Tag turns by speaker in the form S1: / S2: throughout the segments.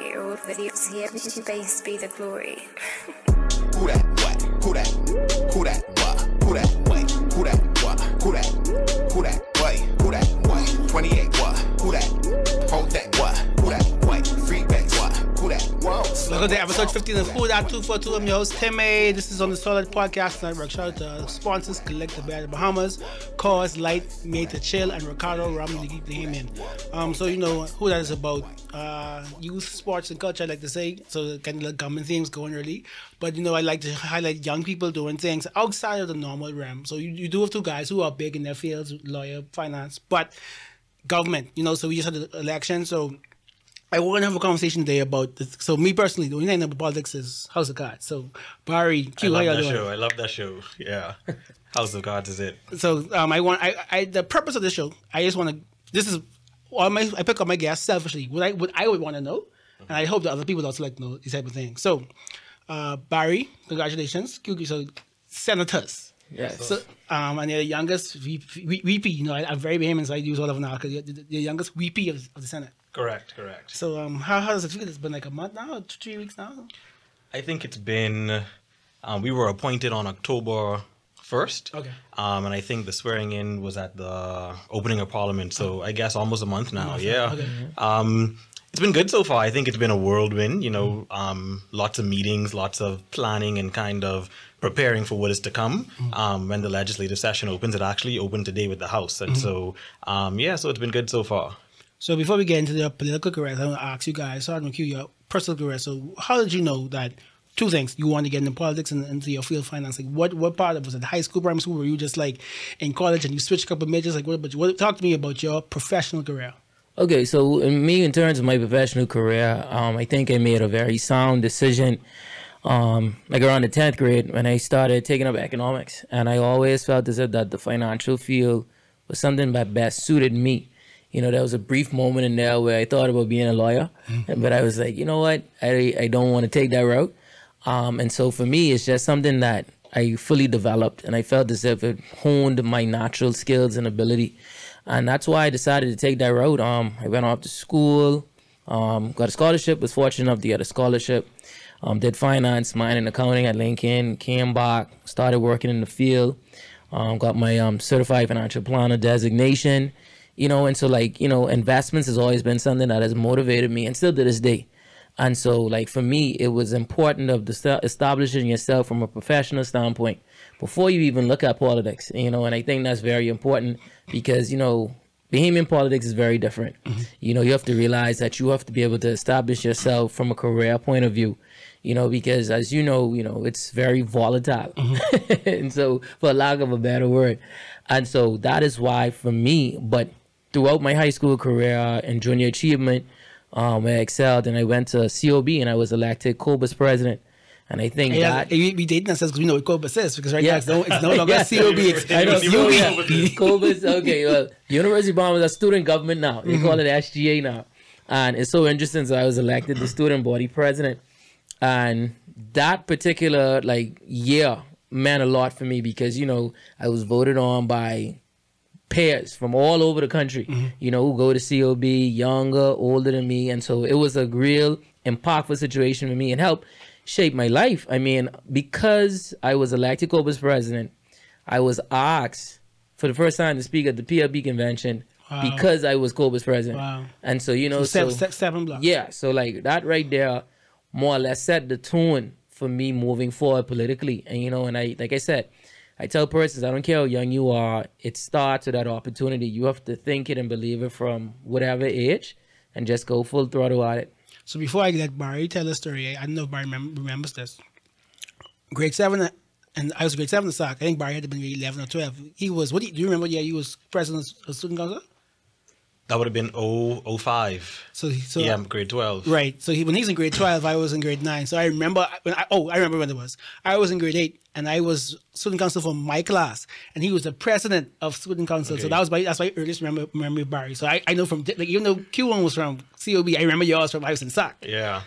S1: Your videos here, base be the glory.
S2: Who that? What? Who that? Who that? What? Who that? Wait. Who that? What? Who that? Who that? Wait. Who that? What? 28. What?
S3: Welcome to episode 15 of Who Dat 242. I'm your host, Timmay. This is on the Solid Podcast Network. Shout out to sponsors, Kalik the Bahamas, Coors Light, Made to Chill, and Ricardo keep the him in. Um, so, you know who that is about. Uh, youth, sports, and culture, I like to say. So, kind of like common themes going early. But, you know, I like to highlight young people doing things outside of the normal realm. So, you, you do have two guys who are big in their fields lawyer, finance, but government, you know. So, we just had the election. So, I want to have a conversation today about this. So me personally, the only thing I about politics is House of Cards. So Barry, Q,
S4: I
S3: how
S4: love
S3: y'all
S4: that
S3: doing?
S4: show. I love that show. Yeah. House of Cards is it.
S3: So um, I want I, I the purpose of this show. I just want to. This is all my. I pick up my guests selfishly. What I what I would want to know, and I hope that other people also like to know these type of things. So, uh, Barry, congratulations. Q, so senators.
S5: Yes.
S3: So, um, and they're the youngest VP, VP. You know, I, I'm very vehement, so I use all of them now because you're the the youngest VP of, of the Senate.
S4: Correct, correct.
S3: So, um, how, how does it feel? It's been like a month now, two, three weeks now.
S4: I think it's been, um, we were appointed on October 1st.
S3: Okay.
S4: Um, and I think the swearing in was at the opening of Parliament. So I guess almost a month now.
S3: month,
S4: yeah.
S3: okay.
S4: Um, it's been good so far. I think it's been a whirlwind, you know, um, lots of meetings, lots of planning and kind of preparing for what is to come. Um, when the legislative session opens, it actually opened today with the House. And so, um, yeah, so it's been good so far.
S3: So before we get into the political career, I want to ask you guys, so I'm going to cue your personal career. So how did you know that two things you want to get into politics and into your field financing? What what part of was it high school, primary school? Were you just like in college and you switched a couple of majors? Like what? But what, talk to me about your professional career.
S5: Okay, so in me, in terms of my professional career, um, I think I made a very sound decision. Um, like around the tenth grade, when I started taking up economics, and I always felt as if that the financial field was something that best suited me. You know, there was a brief moment in there where I thought about being a lawyer, but I was like, you know what, I I don't want to take that route. Um, and so for me, it's just something that I fully developed, and I felt as if it honed my natural skills and ability, and that's why I decided to take that route. Um, I went off to school, um, got a scholarship, was fortunate enough to get a scholarship. Um, did finance, mine and accounting at Lincoln, came back, started working in the field, um, got my um, certified financial planner designation, you know, and so like, you know, investments has always been something that has motivated me and still to this day. And so, like for me, it was important of the st- establishing yourself from a professional standpoint before you even look at politics. You know, and I think that's very important because you know, Bahamian politics is very different. Mm-hmm. You know, you have to realize that you have to be able to establish yourself from a career point of view. You know, because as you know, you know, it's very volatile, mm-hmm. and so for lack of a better word, and so that is why for me, but throughout my high school career and junior achievement, um, I excelled and I went to COB and I was elected COBUS president. And I think
S3: Yeah,
S5: that
S3: we, we dating ourselves because we know what COBA says because right
S5: Yeah.
S3: now it's no, it's no longer
S5: Yeah.
S3: COB. It's,
S5: I know.
S3: it's
S5: So,
S3: UB.
S5: yeah, COBA's okay. Well, University of Bahamas is a student government now. They call it SGA now, and it's so interesting. So I was elected the student body president, and that particular like year meant a lot for me because you know I was voted on by peers from all over the country. Mm-hmm. You know, who go to COB, younger, older than me, and so it was a real impactful situation for me and helped shape my life. I mean, because I was elected COBUS president, I was asked for the first time to speak at the PLP convention
S3: Wow.
S5: because I was COBUS president.
S3: Wow.
S5: And so, you know,
S3: Seven,
S5: so,
S3: se- seven blocks.
S5: yeah, so like that right there more or less set the tone for me moving forward politically. And you know, and I like I said, I tell persons I don't care how young you are, it starts with that opportunity. You have to think it and believe it from whatever age and just go full throttle at it.
S3: So before I let Barry tell a story, I don't know if Barry remem- remembers this. Grade seven, and I was grade seven in SAC. I think Barry had to grade eleven or twelve. He was. What do you, do you remember? Yeah, he was president of student council.
S4: That would have been 0, 05.
S3: So, so
S4: yeah, grade 12.
S3: Right. So he, when he's in grade twelve, I was in grade nine. So I remember when I oh I remember when it was. I was in grade eight, and I was student council for my class, and he was the president of student council. So
S4: Okay.
S3: that was my that's my earliest remember memory of Barry. So I, I know from like even though Q one was from COB, I remember yours from I was in SAC.
S4: Yeah,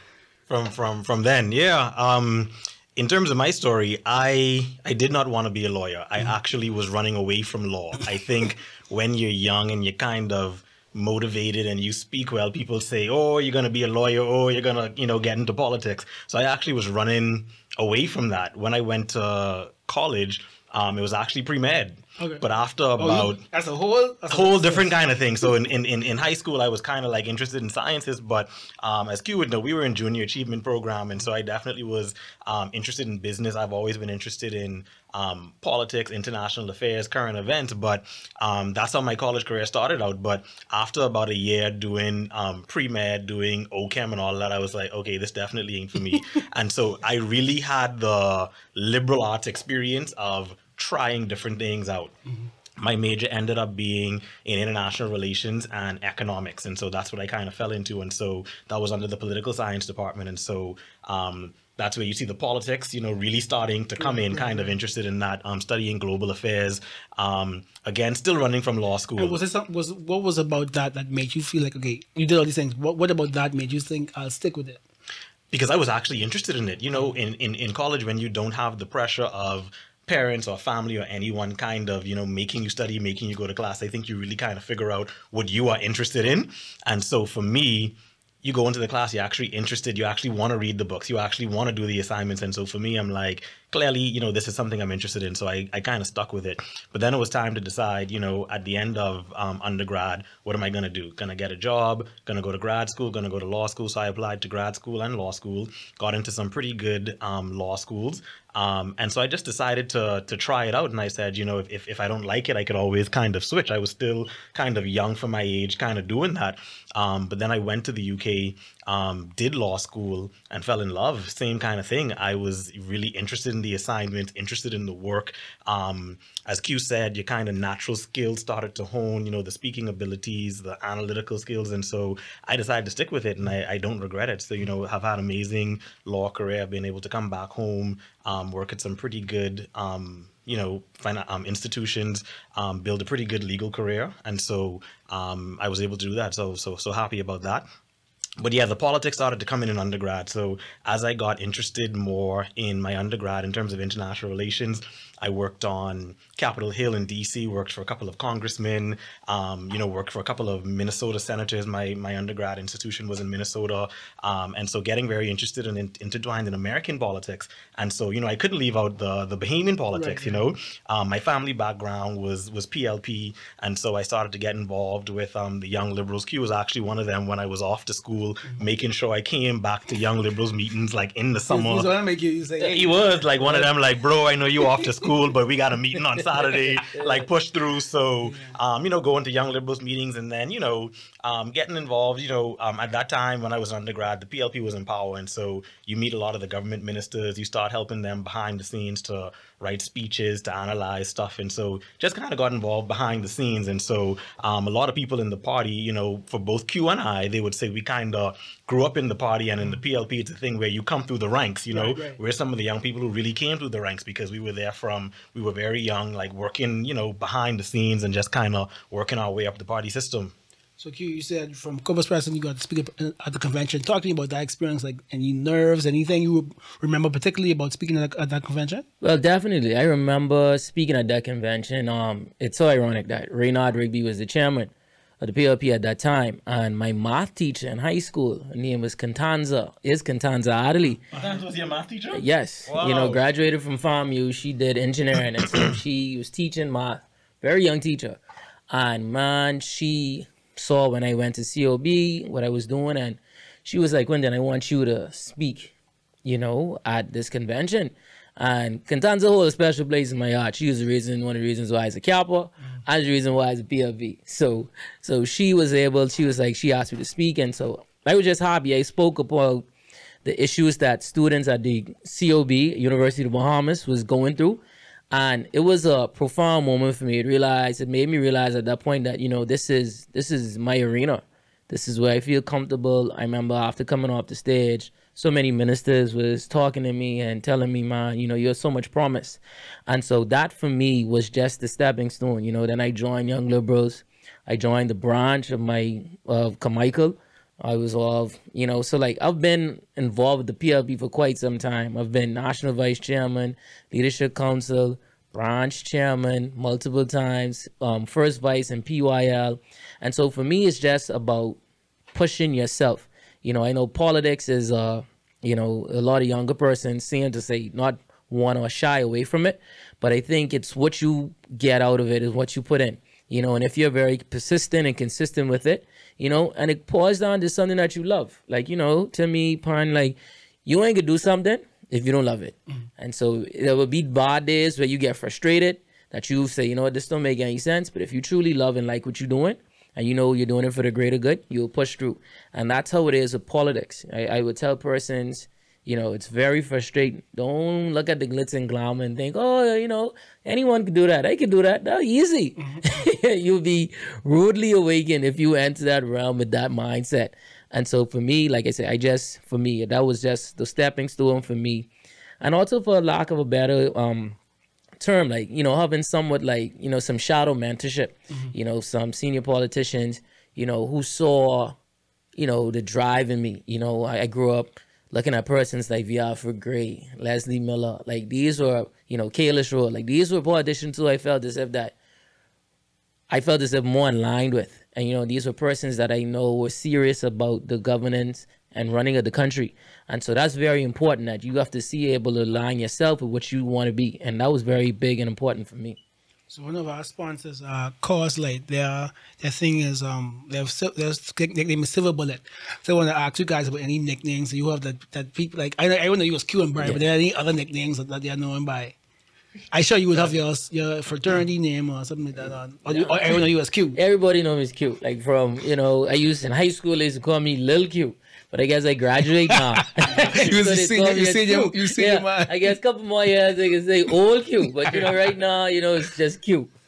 S4: from from from then. Yeah. Um, in terms of my story, I I did not want to be a lawyer. I actually was running away from law. I think when you're young and you're kind of motivated and you speak well, people say, "Oh, you're going to be a lawyer. Oh, you're going to, you know, get into politics." So I actually was running away from that when I went to college. Um, it was actually pre med.
S3: Okay.
S4: But after
S3: Oh,
S4: about
S3: that's a whole that's a
S4: whole different kind of thing. So in, in, in, in high school, I was kind of like interested in sciences, but um, as Q would know, we were in junior achievement program, and so I definitely was um, interested in business. I've always been interested in um, politics, international affairs, current events, but um, that's how my college career started out. But after about a year doing um, pre med, doing OChem and all that, I was like, okay, this definitely ain't for me. and so I really had the liberal arts experience of trying different things out. My major ended up being in international relations and economics and so that's what i kind of fell into and so that was under the political science department and so um, that's where you see the politics you know really starting to come in kind of interested in that um, studying global affairs um, again still running from law school.
S3: And was it some, was what was about that that made you feel like okay you did all these things what what about that made you think I'll stick with it
S4: because I was actually interested in it. You know, in, in, in college, when you don't have the pressure of parents or family or anyone kind of, you know, making you study, making you go to class, I think you really kind of figure out what you are interested in. And so for me, you go into the class, you're actually interested, you actually want to read the books, you actually want to do the assignments. And so for me, I'm like, clearly, you know, this is something I'm interested in. So I, I kind of stuck with it. But then it was time to decide, you know, at the end of um, undergrad, what am I going to do? Going to get a job, going to go to grad school, going to go to law school. So I applied to grad school and law school, got into some pretty good um, law schools. Um, and so I just decided to to try it out, and I said, you know, if, if, if I don't like it, I could always kind of switch. I was still kind of young for my age, kind of doing that. Um, but then I went to the UK, um, did law school, and fell in love. Same kind of thing. I was really interested in the assignment, interested in the work. Um, as Q said, your kind of natural skills started to hone. You know, the speaking abilities, the analytical skills, and so I decided to stick with it, and I, I don't regret it. So you know, I've had an amazing law career. I've been able to come back home um, work at some pretty good, um, you know, fin- um, institutions, um, build a pretty good legal career, and so um, I was able to do that. So so so happy about that. But yeah, the politics started to come in in undergrad. So as I got interested more in my undergrad in terms of international relations, I worked on Capitol Hill in DC, worked for a couple of congressmen, um, you know, worked for a couple of Minnesota senators. My my undergrad institution was in Minnesota. Um, and so getting very interested and in, intertwined in American politics. And so, you know, I couldn't leave out the the Bahamian politics, you know. Um, my family background was was PLP. And so I started to get involved with um, the Young Liberals. Q was actually one of them when I was off to school, making sure I came back to Young Liberals meetings like in the summer.
S3: He's gonna make you, you say, hey,
S4: He was like one of them, like, bro, I know you off to school, but we got a meeting on Saturday, like push through. So, um, you know, going to Young Liberals meetings and then, you know, um, getting involved, you know, um, at that time when I was an undergrad, the PLP was in power. And so you meet a lot of the government ministers, you start helping them behind the scenes to write speeches, to analyze stuff. And so just kind of got involved behind the scenes. And so um, a lot of people in the party, you know, for both Q and I, they would say we kind of grew up in the party and in the PLP, it's a thing where you come through the ranks, you know,
S3: Right, right.
S4: we're some of the young people who really came through the ranks because we were there from, we were very young, like working, you know, behind the scenes and just kind of working our way up the party system.
S3: So Q, you said from COBUS President you got to speak at the convention. Talk to me about that experience, like any nerves, anything you remember particularly about speaking at, at that convention.
S5: Well, definitely. I remember speaking at that convention. Um, it's so ironic that Raynard Rigby was the chairman of the PLP at that time, and my math teacher in high school, her name was Contanza, is Contanza Adderley.
S4: That was your math teacher?
S5: Yes, you know, graduated from FAMU. She did engineering, and so she was teaching math. Very young teacher, and man, she saw when I went to COB what I was doing, and she was like, "Wyndon, I want you to speak, you know, at this convention." And Contanza hold a special place in my heart. She was the reason, one of the reasons why I was a Kappa, and the reason why I was a PLP. So, so she was able. She was like, she asked me to speak, and so I was just happy. I spoke about the issues that students at the COB, University of the Bahamas, was going through. And it was a profound moment for me to realize, it made me realize at that point that, you know, this is this is my arena. This is where I feel comfortable. I remember after coming off the stage, so many ministers was talking to me and telling me, man, you know, you have so much promise. And so that for me was just the stepping stone. You know, then I joined Young Liberals. I joined the branch of my of Carmichael. I was of, you know, so like I've been involved with the PLP for quite some time. I've been national vice chairman, leadership council, branch chairman multiple times, um, first vice in PYL. And so for me, it's just about pushing yourself. You know, I know politics is, uh, you know, a lot of younger persons seem to say not want or shy away from it, but I think it's what you get out of it is what you put in. You know, and if you're very persistent and consistent with it, you know, and it pours down to something that you love. Like, you know, to me, pun, like, you ain't gonna do something if you don't love it. Mm. And so there will be bad days where you get frustrated that you say, you know what, this don't make any sense. But if you truly love and like what you're doing, and you know you're doing it for the greater good, you'll push through. And that's how it is with politics. I, I would tell persons, you know, it's very frustrating. Don't look at the glitz and glamour and think, oh, you know, anyone can do that. I can do that. That's easy. You'll be rudely awakened if you enter that realm with that mindset. And so for me, like I said, I just for me that was just the stepping stone for me, and also for lack of a better um term, like you know having somewhat like you know some shadow mentorship, you know some senior politicians, you know who saw, you know the drive in me. You know I, I grew up looking at persons like V. Alfred Gray, Leslie Miller, like these were you know Kalish Road, like these were politicians who I felt as if that I felt as if more in line with. And you know, these were persons that I know were serious about the governance and running of the country. And so that's very important that you have to see able to align yourself with what you want to be. And that was very big and important for me.
S3: So one of our sponsors, uh, Coors Light, their their thing is um their sil- their nickname is Silver Bullet. So I want to ask you guys about any nicknames you have that that people like. I know I know you was Q and Barry, but there are any other nicknames that, that they are known by. I sure you would have your your fraternity name or something like that on. Or, or everyone know you as Q.
S5: Everybody knows me as cute. Like from, you know, I used in high school they used to call me Lil Q. But I guess I graduate now.
S3: You was
S5: So
S3: a senior- you senior- you senior
S5: yeah,
S3: man.
S5: I guess a couple more years they can say old Q. But you know, right now, you know, it's just Q.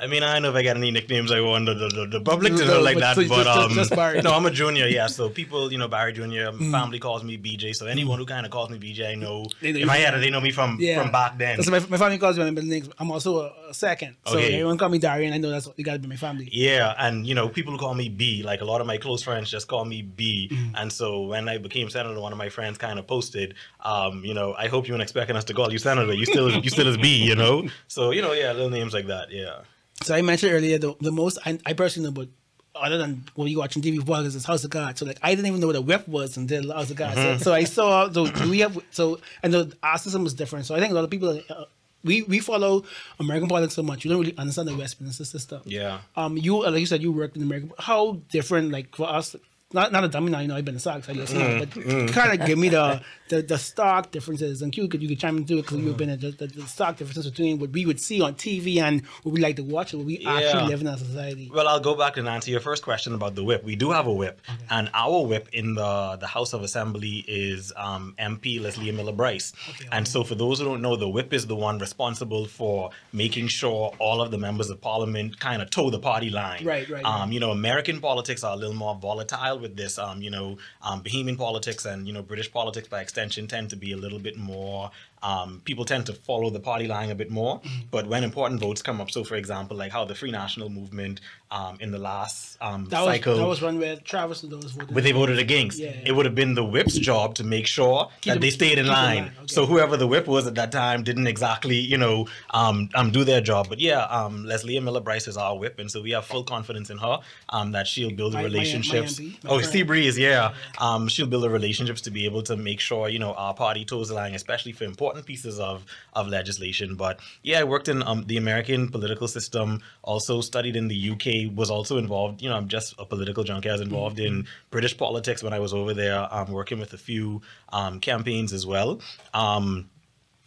S4: I mean, I don't know if I got any nicknames I want the, the, the public to know like
S3: but
S4: that,
S3: so
S4: but
S3: just-
S4: um,
S3: just
S4: no, I'm a junior, yeah. So people, you know, Barry Junior,
S3: Mm.
S4: family calls me BJ. So anyone who kind of calls me BJ, I know.
S3: They know
S4: if I had it, they know me from
S3: Yeah.
S4: from back then.
S3: That's my, my family calls me my middle names. I'm also a, a second. So
S4: Okay.
S3: everyone call me Darian. I know that's you got to be my family.
S4: Yeah, and you know, people who call me B, like a lot of my close friends just call me B.
S3: Mm.
S4: And so when I became senator, one of my friends kind of posted, um, you know, I hope you weren't expecting us to call you senator. You still you still is B, you know. So you know, yeah, little names like that, yeah.
S3: So I mentioned earlier the, the most I, I personally know, but other than when you watching TV vloggers is House of God. So like I didn't even know what a whip was until House of God. So, so I saw so do we have so and the our system was different. So I think a lot of people uh, we we follow American politics so much, you don't really understand the Westminster system.
S4: Yeah.
S3: Um, you like you said you worked in America. How different like for us? Not not a dummy now, you know I've been in Sox, I guess, now, but kind of give me the, the the stark differences. And Q, could you could chime into it because you've been at the, the, the stark differences between what we would see on TV and what we like to watch, and what we
S4: Yeah.
S3: actually live in our society.
S4: Well, I'll go back and answer your first question about the whip. We do have a whip, and our whip in the the House of Assembly is um, MP Leslia Miller-Brice. and so, for those who don't know, the whip is the one responsible for making sure all of the members of Parliament kind of toe the party line.
S3: Right, right,
S4: Um,
S3: right.
S4: you know, American politics are a little more volatile with this. Um, you know, um, Bahamian politics and you know British politics by extension tend to be a little bit more. Um, people tend to follow the party line a bit more,
S3: Mm-hmm.
S4: but when important votes come up, so for example, like how the Free National Movement um, in the last um,
S3: That was
S4: cycle,
S3: that was run where Travis and those voted.
S4: where they voted against,
S3: Yeah.
S4: it would have been the whip's job to make sure
S3: Keep
S4: that
S3: them-
S4: they stayed in line.
S3: line, okay.
S4: So whoever the whip was at that time didn't exactly, you know, um, um, do their job. But yeah, um, Leslia Miller-Brice is our whip, and so we have full confidence in her um, that she'll build
S3: My- my- my
S4: relationships.
S3: My
S4: oh,
S3: friend.
S4: Sea Breeze, yeah. Um, she'll build the relationships to be able to make sure, you know, our party toes the line, especially for important pieces of of legislation. But yeah, I worked in um, the American political system. Also studied in the UK. Was also involved. You know, I'm just a political junkie. I was involved in British politics when I was over there, um, working with a few um, campaigns as well. Um,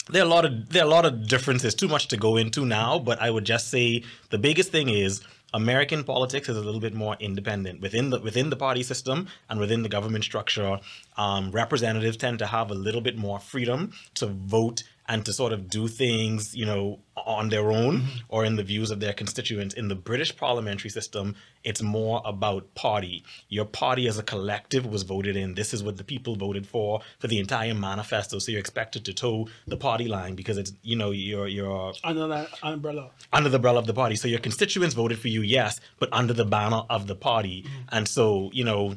S4: there are a lot of there are a lot of differences. Too much to go into now, but I would just say the biggest thing is American politics is a little bit more independent within the within the party system and within the government structure. Um, representatives tend to have a little bit more freedom to vote and to sort of do things, you know, on their own mm-hmm. or in the views of their constituents. In the British parliamentary system, it's more about party. Your party as a collective was voted in. This is what the people voted for for the entire manifesto. So you're expected to toe the party line because it's, you know, you're you're
S3: under that umbrella.
S4: under the umbrella of the party. So your constituents voted for you, yes, but under the banner of the party. Mm-hmm. And so, you know,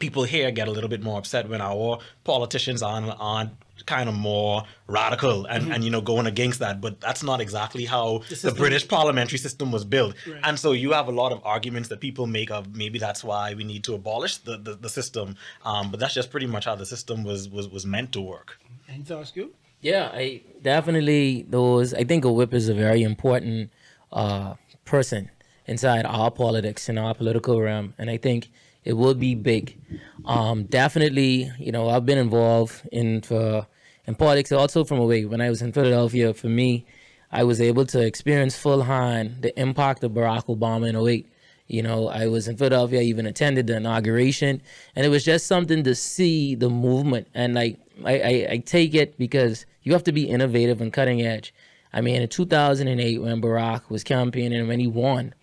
S4: people here get a little bit more upset when our politicians aren't, aren't kind of more radical and,
S3: Mm-hmm.
S4: and you know going against that but that's not exactly how the,
S3: system-
S4: british parliamentary system was built
S3: Right.
S4: and so you have a lot of arguments that people make of maybe that's why we need to abolish the, the, the system um, but that's just pretty much how the system was was, was meant to work
S3: Any thoughts, you?
S5: Yeah, I definitely those. I think a whip is a very important uh, person inside our politics in our political realm, and I think it will be big. Um, definitely, you know, I've been involved in for in politics also from away. When I was in Philadelphia, for me, I was able to experience full hand the impact of Barack Obama in 08. You know, I was in Philadelphia, I even attended the inauguration, and it was just something to see the movement. And like, I, I, I take it because you have to be innovative and cutting edge. I mean, in 2008, when Barack was campaigning and when he won,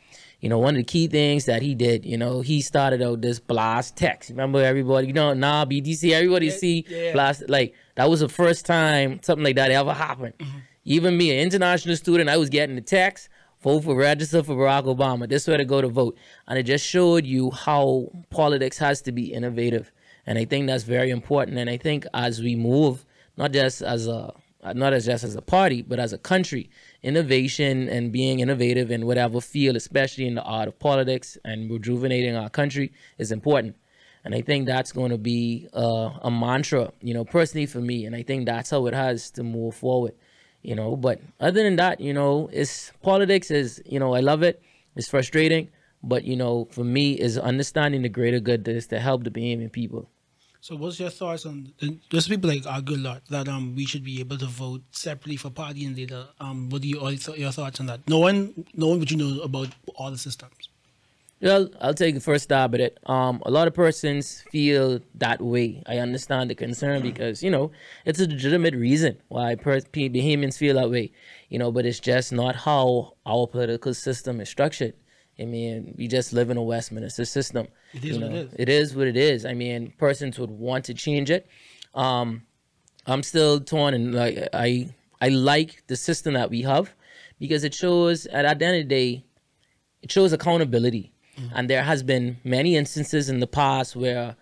S5: you know, one of the key things that he did, you know, he started out this blast text. Remember everybody, you know, nah, BDC, everybody see
S3: yeah.
S5: blast. Like, that was the first time something like that ever happened. Mm-hmm. Even me, an international student, I was getting the text, vote for register for Barack Obama. This way to go to vote. And it just showed you how politics has to be innovative. And I think that's very important. And I think as we move, not just as a not as just as a party, but as a country, innovation and being innovative in whatever field, especially in the art of politics and rejuvenating our country, is important. And I think that's going to be uh, a mantra, you know, personally for me. And I think that's how it has to move forward, you know. But other than that, you know, it's politics is, you know, I love it. It's frustrating, but you know, for me, is understanding the greater good is to help the Bahamian people.
S3: So, what's your thoughts on? There's people like argue a lot that um we should be able to vote separately for party and leader. Um, what are you your thoughts on that? No one, no one would you know about all the systems.
S5: Well, I'll take the first stab at it. Um, a lot of persons feel that way. I understand the concern because you know it's a legitimate reason why per- Bahamians feel that way. You know, but it's just not how our political system is structured. I mean, we just live in a Westminster system.
S3: It is
S5: you
S3: what it
S5: know.
S3: is.
S5: It is what it is. I mean, persons would want to change it. Um, I'm still torn, and like I, I like the system that we have because it shows at the end of the day, it shows accountability. And there has been many instances in the past where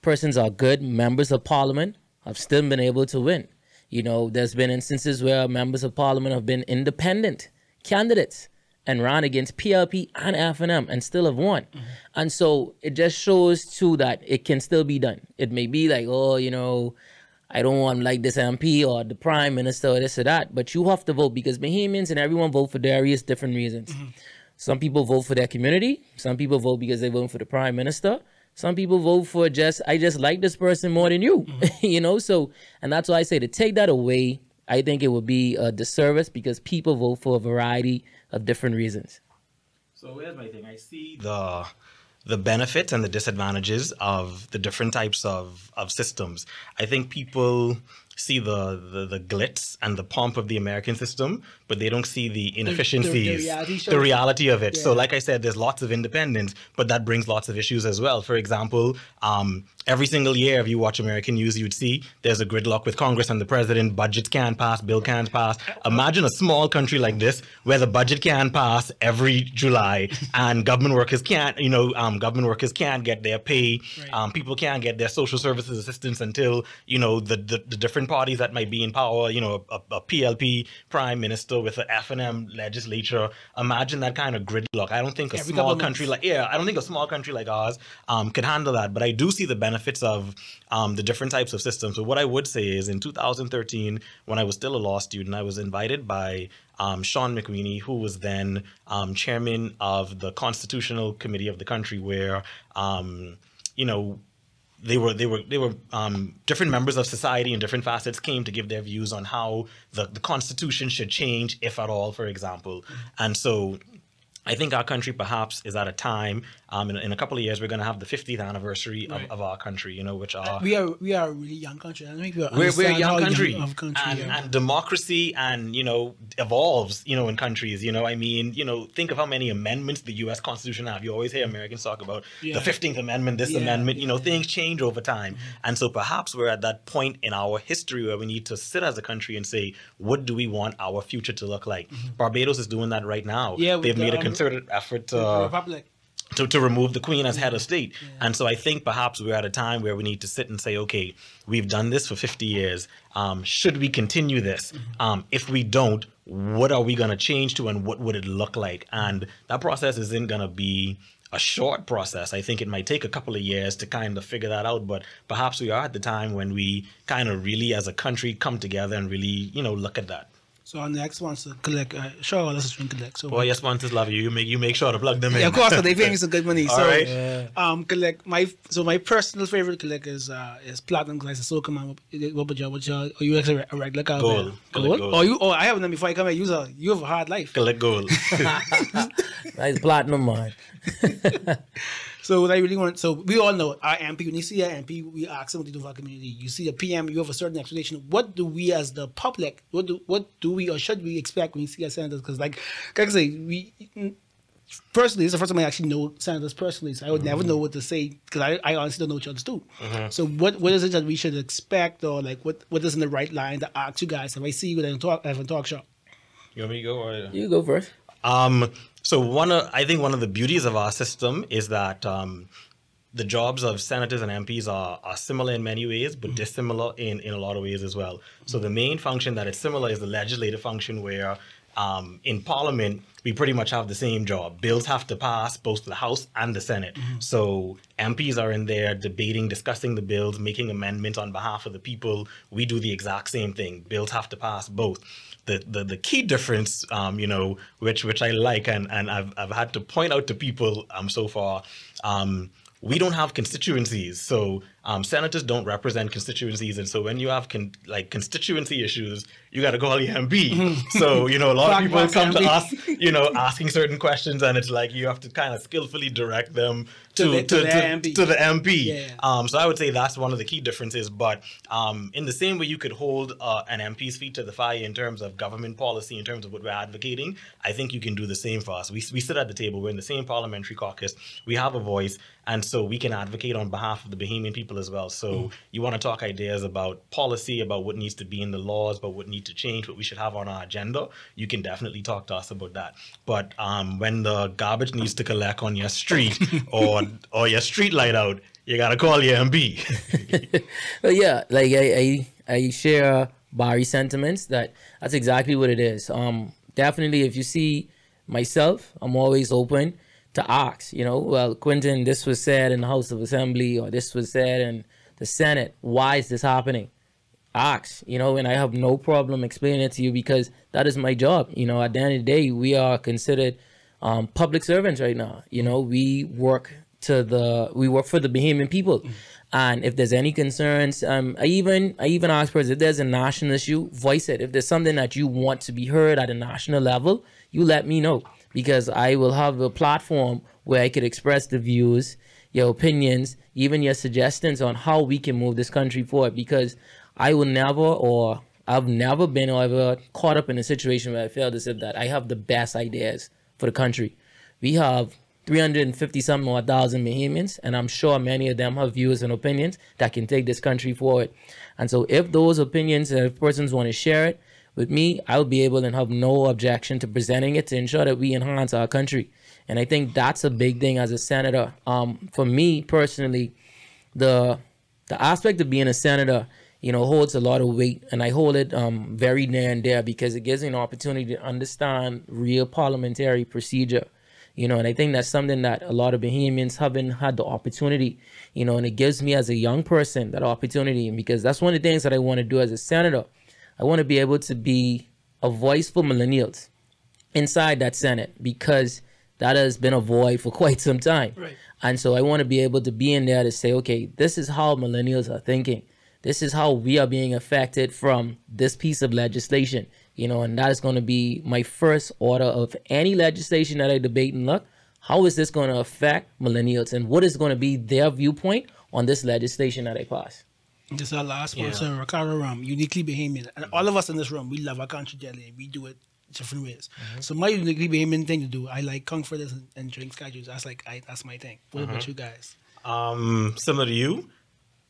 S5: persons are good members of parliament have still been able to win. You know, there's been instances where members of parliament have been independent candidates and ran against PLP and FNM and still have won. Mm-hmm. And so it just shows too that it can still be done. It may be like, oh, you know, I don't want like this MP or the prime minister or this or that, but you have to vote because Bahamians and everyone vote for various different reasons. Mm-hmm. Some people vote for their community. Some people vote because they vote for the prime minister. Some people vote for just I just like this person more than you, mm-hmm. you know. So, and that's why I say to take that away, I think it would be a disservice because people vote for a variety of different reasons.
S4: So here's my thing. I see the the benefits and the disadvantages of the different types of, of systems. I think people see the, the the glitz and the pomp of the American system, but they don't see the inefficiencies,
S3: reality
S4: the, reality of it. So, like I said, there's lots of independence, but that brings lots of issues as well. For example, um, every single year, if you watch American news, you'd see there's a gridlock with Congress and the president. Budgets can't pass, bill can't pass. Imagine a small country like this where the budget can pass every July and government workers can't, you know, um, government workers can't get their pay.
S3: Right.
S4: Um, people can't get their social services assistance until, you know, the, the, the different parties that might be in power, you know, a, a PLP prime minister with an FNM legislature. Imagine that kind of gridlock. I don't think a
S3: Every
S4: small country like yeah, I don't think a small country like ours um, could handle that. But I do see the benefits of um, the different types of systems. So what I would say is, in 2013, when I was still a law student, I was invited by um, Sean McWeeney, who was then um, chairman of the Constitutional Committee of the country, where um, you know they were they were they were um, different members of society in different facets came to give their views on how the, the constitution should change if at all for example. And so I think our country perhaps is at a time um, in, in a couple of years we're going to have the 50th anniversary of,
S3: Right.
S4: of our country you know which are
S3: we are we are a really young country. I don't think people
S4: we're, we're a young country,
S3: of country
S4: and,
S3: are.
S4: and democracy and you know evolves you know in countries you know i mean you know think of how many amendments the us constitution have you always hear americans talk about
S3: Yeah.
S4: the 15th amendment this
S3: Yeah,
S4: amendment you know
S3: yeah,
S4: things change over time and so perhaps we're at that point in our history where we need to sit as a country and say what do we want our future to look like barbados is doing that right now
S3: Mm-hmm. Yeah,
S4: they've
S3: the,
S4: made a
S3: um,
S4: concerted effort
S3: The
S4: to
S3: Republic.
S4: To, to remove the queen as head of state. And so I think perhaps we're at a time where we need to sit and say, okay, we've done this for 50 years. Um, should we continue this? Um, if we don't, what are we going to change to and what would it look like? And that process isn't going to be a short process. I think it might take a couple of years to kind of figure that out, but perhaps we are at the time when we kind of really as a country come together and really, you know, look at that.
S3: So our next one's to Kalik. Uh, sure, let's drink Kalik. So
S4: Boy, your sponsors love you. You make you make sure to plug them in.
S3: Yeah, of course, 'cause they pay me some good money.
S4: All
S3: so,
S4: right.
S3: um, Kalik my so my personal favorite Kalik is uh is platinum because I soca man. What what about you? What you? Are you actually a regular cowbell?
S4: Gold. Kalik
S3: Gold.
S4: gold.
S3: Oh, you? Oh, I haven't done before I come here. You a you have a hard life.
S4: Kalik gold.
S5: Nice platinum man.
S3: So what I really want, so we all know our MP. When you see our MP, we ask them what they do for our community. You see a PM, you have a certain expectation. What do we as the public, what do what do we or should we expect when we see our senators? Because like, like I say, we personally, it's the first time I actually know senators personally, so I would never know what to say because I, I honestly don't know what you others do. So what what is it that we should expect or like what what is in the right line to ask you guys if I see you in a talk have a talk show?
S4: you want me to go or?
S5: You go first.
S4: Um, so one of I think one of the beauties of our system is that um, the jobs of senators and MPs are, are similar in many ways, but dissimilar in, in a lot of ways as well. So the main function that is similar is the legislative function where um, in Parliament, we pretty much have the same job. Bills have to pass both the House and the Senate. So MPs are in there debating, discussing the bills, making amendments on behalf of the people. We do the exact same thing. Bills have to pass both. The, the, the key difference, um, you know, which which I like and, and I've, I've had to point out to people um, so far, um, we don't have constituencies. So um, senators don't represent constituencies, and so when you have con- like constituency issues, you got to call your MP. so you know, a lot of people come to us, you know, asking certain questions, and it's like you have to kind of skillfully direct them
S3: To
S4: to
S3: the- to the MP.
S4: to the MP.
S3: Yeah.
S4: Um, so I would say that's one of the key differences. But um, in the same way, you could hold uh, an MP's feet to the fire in terms of government policy, in terms of what we're advocating. I think you can do the same for us. We, we sit at the table. We're in the same parliamentary caucus. We have a voice, and so we can advocate on behalf of the Bahamian people as well. So you want to talk ideas about policy, about what needs to be in the laws, about what needs to change, what we should have on our agenda. You can definitely talk to us about that. But um, when the garbage needs to collect on your street or or your street light out, you gotta call your MP.
S5: But yeah, like I, I, I share Barry's sentiments that that's exactly what it is. Um, definitely, if you see myself, I'm always open to ask. You know, well, Quinton, this was said in the House of Assembly, or this was said in the Senate. Why is this happening? Ask. You know, and I have no problem explaining it to you because that is my job. You know, at the end of the day, we are considered um, public servants right now. You know, we work to the we work for the Bahamian people. And if there's any concerns, um, I even I even ask person if there's a national issue, voice it. If there's something that you want to be heard at a national level, you let me know because I will have a platform where I could express the views, your opinions, even your suggestions on how we can move this country forward. Because I will never or I've never been or ever caught up in a situation where I feel as if that I have the best ideas for the country. We have 350 something or thousand Bahamians, and I'm sure many of them have views and opinions that can take this country forward. And so, if those opinions and if persons want to share it with me, I'll be able and have no objection to presenting it to ensure that we enhance our country. And I think that's a big thing as a senator. Um, for me personally, the the aspect of being a senator, you know, holds a lot of weight, and I hold it um, very near and dear because it gives me an opportunity to understand real parliamentary procedure. You know, and I think that's something that a lot of Bahamians haven't had the opportunity. You know, and it gives me as a young person that opportunity, and because that's one of the things that I want to do as a senator. I want to be able to be a voice for millennials inside that Senate because that has been a void for quite some time.
S3: Right.
S5: And so I want to be able to be in there to say, okay, this is how millennials are thinking. This is how we are being affected from this piece of legislation. You know, and that is going to be my first order of any legislation that I debate and look. How is this going to affect millennials and what is going to be their viewpoint on this legislation that I pass?
S3: This is our last sponsor, Ricardo Rum, uniquely Bahamian. And all of us in this room, we love our country dearly and we do it different ways. So my uniquely Bahamian thing to do, I like conch fritters and, and drink sky juice. That's like I that's my thing. What about you guys?
S4: Um, similar to you,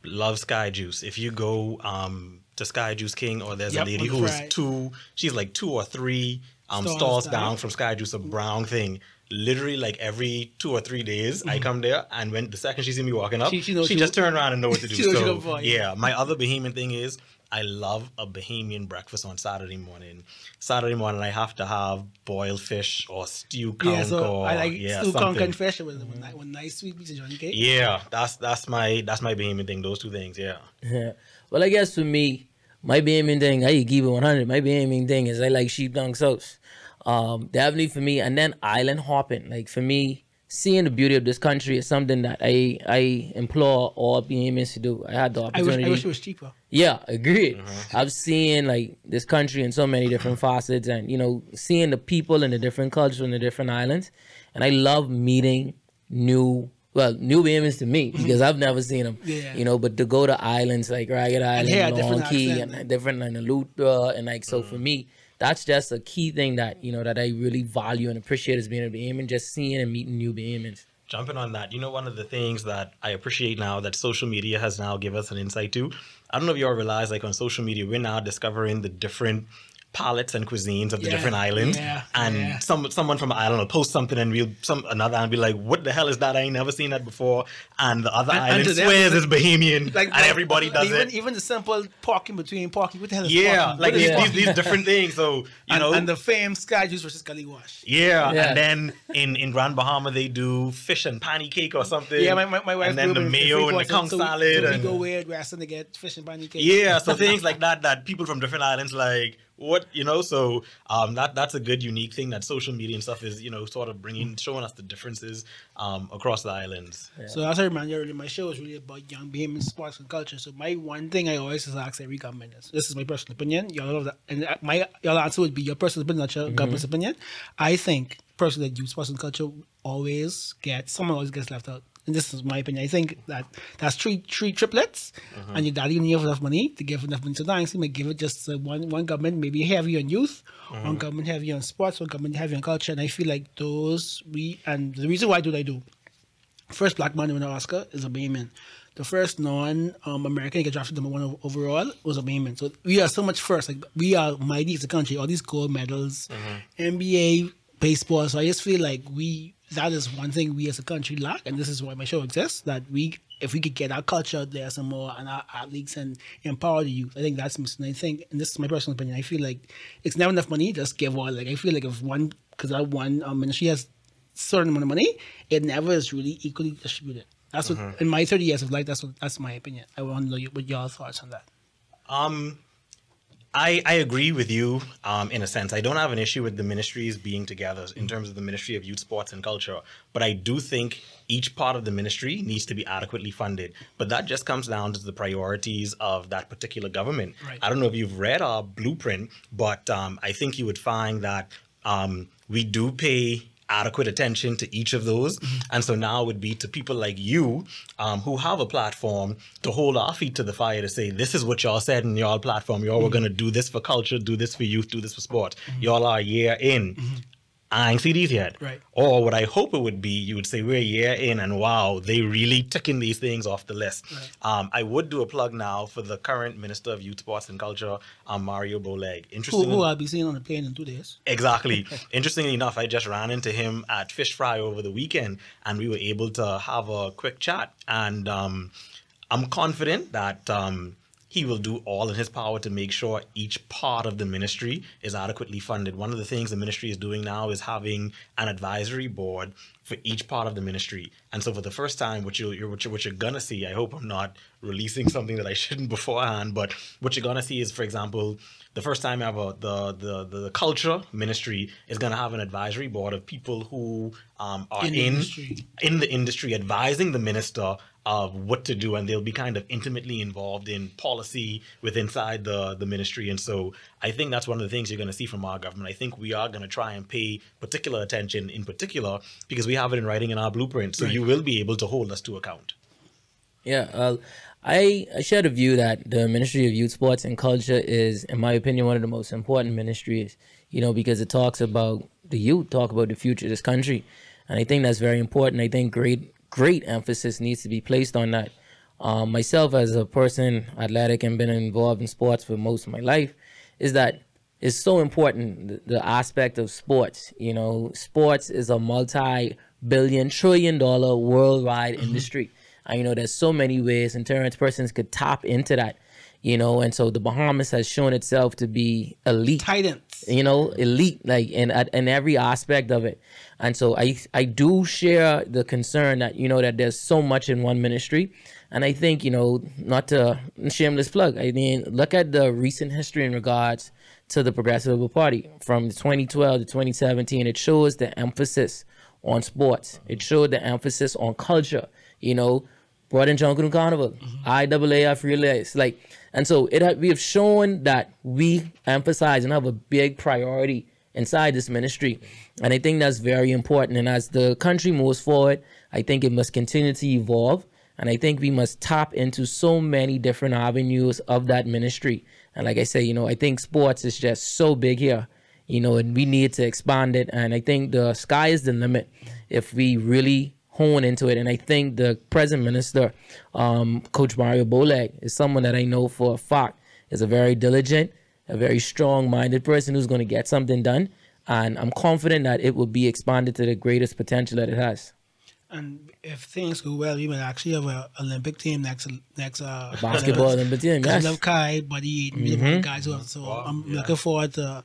S4: love Sky Juice. If you go um to Sky Juice King, or there's
S3: Yep,
S4: a lady who's
S3: Friday.
S4: two, she's like two or three um
S3: Stalls
S4: stalls
S3: down.
S4: down from Sky Juice, a brown thing. literally like every two or three days I come there and when the second she see me walking up,
S3: She-
S4: she,
S3: she knows she-
S4: just turn around and know what to do.
S3: She
S4: so
S3: for yeah.
S4: yeah, my other Bahamian thing is I love a Bahamian breakfast on Saturday morning. Saturday morning I have to have boiled fish or stew conch
S3: Yeah, so
S4: or
S3: I like
S4: yeah,
S3: stew conch
S4: something.
S3: and fish with, with, ni- with nice sweet piece of Johnny cake.
S4: Yeah, that's that's my that's my Bahamian thing. Those two things, yeah.
S5: Yeah. Well, I guess for me, my Bahamian thing, I give it 100. My Bahamian thing is I like sheep tongue souse. Um, definitely for me. And then island hopping. Like for me, seeing the beauty of this country is something that I I implore all Bahamians to do. I had the
S3: I wish,
S5: opportunity.
S3: I wish it was cheaper.
S5: Yeah, agreed. I've seen like this country in so many different facets, and you know, seeing the people and the different cultures and the different islands, and I love meeting new. Well, new Bahamians to me mm-hmm. because I've never seen them.
S3: Yeah.
S5: You know, but to go to islands like Ragged Island,
S3: hear a
S5: Long
S3: different
S5: Key,
S3: accent.
S5: and different and Luther, and like so for mm. me, that's just a key thing that you know that I really value and appreciate as being a Bahamian, just seeing and meeting new Bahamians.
S4: jumping on that, you know, one of the things that I appreciate now that social media has now give us an insight to. I don't know if you all realize, like on social media, we're now discovering the different palettes and cuisines of the
S3: Yeah,
S4: different islands.
S3: yeah,
S4: and
S3: yeah.
S4: some someone from an island will post something and we'll some another and be like, What the hell is that? I ain't never seen that before. And the other
S3: And- and
S4: island
S3: to them,
S4: swears
S3: it's
S4: it's Bahamian.
S3: Like
S4: and everybody does
S3: even,
S4: it.
S3: Even the simple parking between parking. What the hell is
S4: yeah,
S3: parking?
S4: like
S3: What is
S4: these,
S3: parking?
S4: these these different things. So you
S3: and,
S4: know
S3: and the famed sky juice versus gully wash.
S4: Yeah,
S5: Yeah.
S4: and then in in Grand Bahama they do fish and panny cake or something.
S3: Yeah, my, my, my wife
S4: and then the mayo and the
S3: Freeport,
S4: conch
S3: so we-
S4: salad
S3: So we
S4: and
S3: go weird Western to get fish and bunny cake.
S4: yeah, so things like that that people from different islands like what you know. So um, that that's a good unique thing that social media and stuff is you know sort of bringing showing us the differences um, across the islands.
S3: So as I remind you earlier, my show is really about young Bahamian sports and culture. So my one thing I always just ask every government is, this is my personal opinion. Y'all know that, and my y'all answer would be your personal opinion, not your government's opinion. I think personally that youth sports and culture always get someone always gets left out. And this is my opinion. I think that that's three three triplets, uh-huh. and your daddy didn't have enough money to give enough money to dance. He might give it just uh, one one government, maybe heavy on youth, uh-huh. one government heavy on sports, one government heavy on culture. And I feel like those we and the reason why do they do first black man to win an Oscar is a Bayman. The first non-American to get drafted number one overall was a Bayman. So we are so much first. Like we are mighty as a country. All these gold medals, uh-huh. NBA, baseball. So I just feel like we that is one thing we as a country lack, and this is why my show exists. That we, if we could get our culture out there some more and our athletes and empower the youth, I think that's missing. I think, and this is my personal opinion. I feel like it's never enough money. Just give all. Like I feel like if one, because that one um, ministry has certain amount of money, it never is really equally distributed. That's what in my thirty years of life. That's what that's my opinion. I want to know what your thoughts on that.
S4: Um, I I agree with you um, in a sense. I don't have an issue with the ministries being together in terms of the Ministry of Youth, Sports, and Culture, but I do think each part of the ministry needs to be adequately funded. But that just comes down to the priorities of that particular government.
S3: Right.
S4: I don't know if you've read our blueprint, but um, I think you would find that um, we do pay adequate attention to each of those. Mm-hmm. And so now it would be to people like you um, who have a platform to hold our feet to the fire to say, this is what y'all said in y'all platform. Y'all were mm-hmm. going to do this for culture, do this for youth, do this for sport. Mm-hmm. Y'all are a year in. I ain't see these yet.
S3: Right.
S4: Or what I hope it would be, you would say we're a year in and wow, they really ticking these things off the list. Um, I would do a plug now for the current Minister of Youth, Sports and Culture, um, Mario Bowleg.
S3: Who,
S4: Interesting.
S3: who I'll be seeing on the plane in two days.
S4: Exactly. Interestingly enough, I just ran into him at Fish Fry over the weekend, and we were able to have a quick chat. And um, I'm confident that um, he will do all in his power to make sure each part of the ministry is adequately funded. One of the things the ministry is doing now is having an advisory board for each part of the ministry. And so, for the first time, what you you're, what you're, what you're gonna see, I hope I'm not releasing something that I shouldn't beforehand, but what you're gonna see is, for example, the first time ever, the the the culture ministry is gonna have an advisory board of people who um, are
S3: In
S4: in
S3: the industry.
S4: in the industry advising the minister of what to do and they'll be kind of intimately involved in policy with inside the the ministry and so i think that's one of the things you're going to see from our government i think we are going to try and pay particular attention in particular because we have it in writing in our blueprint so you will be able to hold us to account
S5: Yeah, uh, I, I share the view that the Ministry of Youth, Sports, and Culture is, in my opinion, one of the most important ministries. You know, because it talks about the youth, talk about the future of this country, and I think that's very important. I think great great emphasis needs to be placed on that. Um, myself, as a person, athletic, and been involved in sports for most of my life, is that it's so important. The, the aspect of sports, you know, sports is a multi-billion, trillion-dollar worldwide mm-hmm. industry. And you know, there's so many ways, and Terrence Persons could tap into that. You know, and so the Bahamas has shown itself to be elite
S3: Titans.
S5: You know, elite, like in in every aspect of it. And so I I do share the concern that you know that there's so much in one ministry, and I think you know not to shameless plug. I mean, look at the recent history in regards to the Progressive Labour Party from 2012 to 2017. It shows the emphasis on sports. It showed the emphasis on culture. You know, brought in Junkanoo and Carnival, mm-hmm. IAAF relays, like, and so it ha- we have shown that we emphasize and have a big priority inside this ministry, and I think that's very important. And as the country moves forward, I think it must continue to evolve, and I think we must tap into so many different avenues of that ministry. And like I say, you know, I think sports is just so big here you know, and we need to expand it. And I think the sky is the limit if we really hone into it. And I think the present minister, um, Coach Mario Bowleg, is someone that I know for a fact is a very diligent, a very strong-minded person who's going to get something done. And I'm confident that it will be expanded to the greatest potential that it has.
S3: And if things go well, we might actually have an Olympic team next next uh,
S5: Basketball Olympic team,
S3: Because
S5: yes.
S3: I love Kai, Buddy Ayton, mm the guys who are, so I'm looking forward to.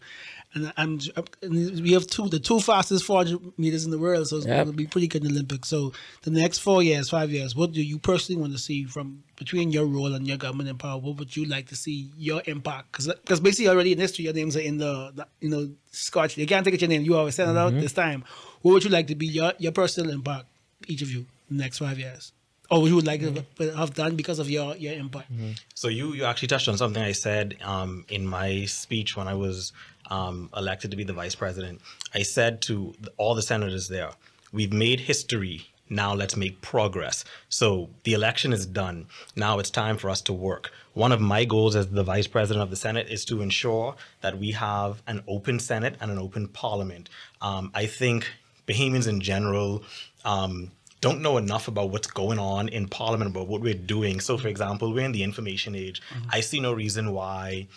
S3: And I'm, and we have two the two fastest 400 meters in the world, so it's
S5: Yep.
S3: going to be pretty good in the Olympics. So the next four years, five years, what do you personally want to see from between your role and your government in power? What would you like to see your impact? Because basically already in history, your names are in the, the you know Scotch. You can't take it your name. You always send it out mm-hmm. this time. What would you like to be your your personal impact, each of you, the next five years? Or what you would like to mm-hmm. have done because of your your impact? Mm-hmm.
S4: So you you actually touched on something I said um, in my speech when I was um, elected to be the vice president. I said to all the senators there, "We've made history. Now let's make progress." So the election is done. Now it's time for us to work. One of my goals as the vice president of the Senate is to ensure that we have an open Senate and an open Parliament. Um, I think Bahamians in general. Um, don't know enough about what's going on in Parliament about what we're doing. So, for example, we're in the information age. I see no reason why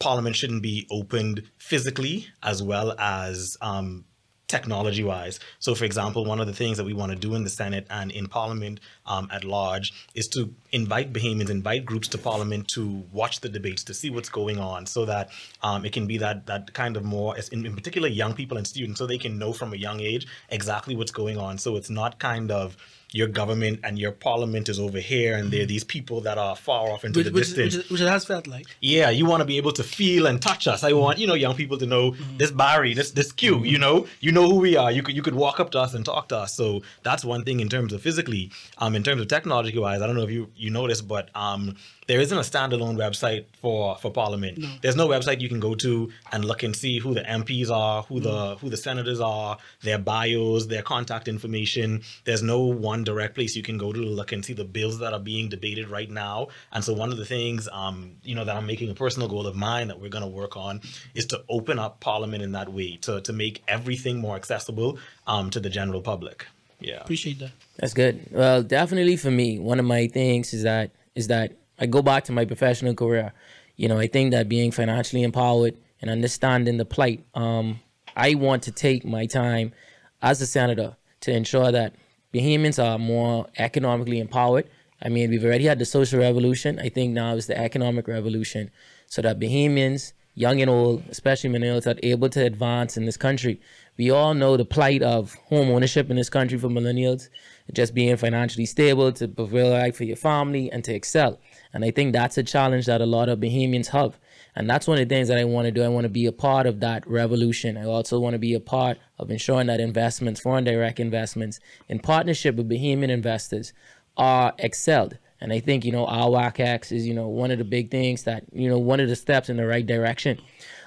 S4: Parliament shouldn't be opened physically as well as um, technology wise. So, for example, one of the things that we want to do in the Senate and in Parliament um, at large is to invite Bahamians, invite groups to Parliament to watch the debates, to see what's going on, so that um, it can be that that kind of more, in, in particular, young people and students, so they can know from a young age exactly what's going on. So it's not kind of your government and your parliament is over here, and there are these people that are far off into
S3: Which,
S4: the
S3: which,
S4: distance
S3: which, which it has felt like.
S4: yeah, you want to be able to feel and touch us. I want you know young people to know this Barry, this this Q. You know, you know who we are. You could you could walk up to us and talk to us. So that's one thing in terms of physically. Um, in terms of technology wise, I don't know if you you noticed, but um, there isn't a standalone website for for Parliament. There's no website you can go to and look and see who the MPs are, who the who the senators are, their bios, their contact information. There's no one direct place you can go to to look and see the bills that are being debated right now. And so one of the things, um, you know, that I'm making a personal goal of mine that we're going to work on is to open up Parliament in that way to to make everything more accessible um, to the general public. Yeah.
S3: Appreciate that.
S5: That's good. Well, definitely for me, one of my things is that is that I go back to my professional career. You know, I think that being financially empowered and understanding the plight, um, I want to take my time as a senator to ensure that Bahamians are more economically empowered. I mean, we've already had the social revolution. I think now is the economic revolution, so that Bahamians, young and old, especially millennials, are able to advance in this country. We all know the plight of home ownership in this country for millennials, just being financially stable to provide for your family and to excel. And I think that's a challenge that a lot of Bahamians have. And that's one of the things that I want to do. I want to be a part of that revolution. I also want to be a part of ensuring that investments, foreign direct investments, in partnership with Bahamian investors, are excelled. And I think, you know, our WACX is, you know, one of the big things that, you know, one of the steps in the right direction.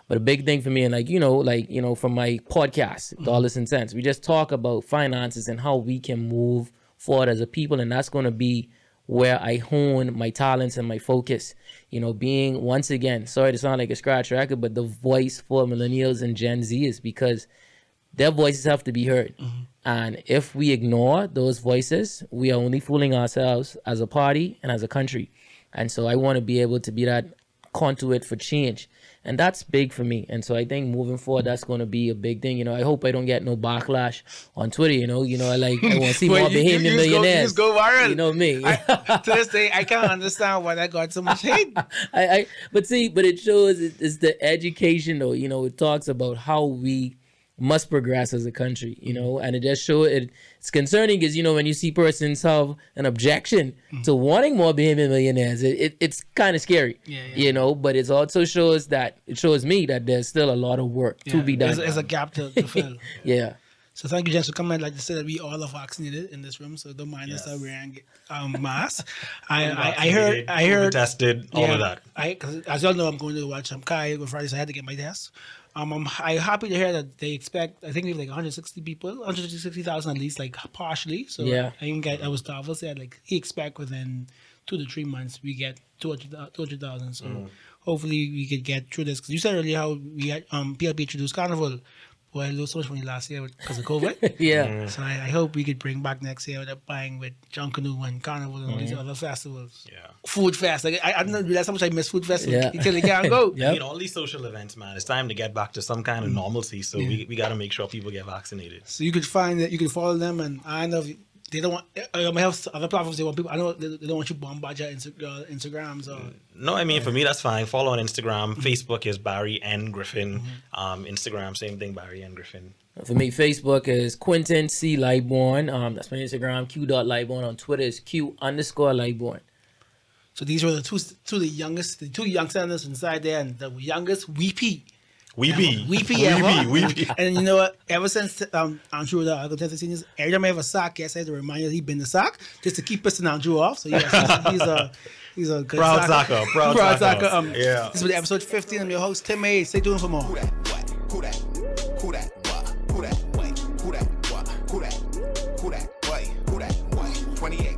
S5: But a big thing for me, and like, you know, like, you know, from my podcast, mm-hmm. Dollars and Cents, we just talk about finances and how we can move forward as a people. And that's going to be where I hone my talents and my focus. You know, being once again, sorry to sound like a scratch record, but the voice for millennials and Gen Z is because their voices have to be heard. Mm-hmm. And if we ignore those voices, we are only fooling ourselves as a party and as a country. And so I want to be able to be that conduit for change. And that's big for me. And so I think moving forward, that's going to be a big thing. You know, I hope I don't get no backlash on Twitter. You know, you know, I like I want to see more
S3: you- you- you go- you
S5: millionaires.
S3: just go viral.
S5: You know me.
S3: I, to this day, I can't understand why that got so much hate.
S5: I, I but see, but it shows it- it's the education though. You know, it talks about how we must progress as a country. You know, and it just show it. It's concerning because you know when you see persons have an objection
S3: Mm.
S5: to wanting more Bahamian millionaires, it, it it's kind of scary.
S3: Yeah, yeah.
S5: You know, but it also shows that it shows me that there's still a lot of work to be done.
S3: There's, there's a gap to, to fill.
S5: yeah.
S3: So thank you, gents, for coming. Like I said, we all are vaccinated in this room, so don't mind us that wearing um, masks. I, I, I heard, I heard,
S4: tested all of that.
S3: I, cause as y'all know, I'm going to watch um, Kai on Friday, so I had to get my test. Um, I'm, I'm happy to hear that they expect. I think they have like 160 people, 160,000 at least, like partially. So
S5: Yeah.
S3: I think I, I was Davis said like he expect within two to three months we get 200 200,000. So
S4: Mm.
S3: hopefully we could get through this. Because you said earlier how we had um PLP introduced Carnival. Well, I lost so much money last year because of COVID.
S5: Yeah.
S3: So I, I hope we could bring back next year with a buying with Junkanoo and Carnival and all these other festivals.
S4: Yeah.
S3: Food fest. Like, I, I didn't realize how much I miss food fest
S5: Yeah.
S3: until they can't go.
S5: Yep.
S4: I mean, all these social events, man, it's time to get back to some kind of
S3: Mm.
S4: normalcy. So we, we got to make sure people get vaccinated.
S3: So you could find that you can follow them, and I know they don't want. I might have other platforms they want people. I know they, they don't want you bombard your Insta, uh, Instagrams or.
S4: No, I mean, for me, that's fine. Follow on Instagram.
S3: Mm-hmm.
S4: Facebook is Barry N. Griffin. Um, Instagram, same thing, Barry N. Griffin.
S5: For me, Facebook is Quinton C. Lightbourne. Um, that's my Instagram. Q. Dot Lightbourne. On Twitter is Q underscore Lightbourne.
S3: So these were the two, two the youngest, the two young senators inside there, and the youngest weepy.
S4: We
S3: be. We
S4: be. We be. We be.
S3: And you know what? Ever since um, Andrew the Uncle Texas Seniors, every time I have a sock, yes, I have to remind you he been the sock just to keep pissing Andrew off. So yeah, he's, he's a he's a good
S4: proud
S3: soccer.
S4: Proud, proud soccer.
S3: Um,
S4: yeah.
S3: This is episode 15. I'm your host Timmay. Stay tuned for more.
S2: Who that? What? Who that? Who that? What? Who that? What? Who that? What? Who that? What? Who that? What? 28.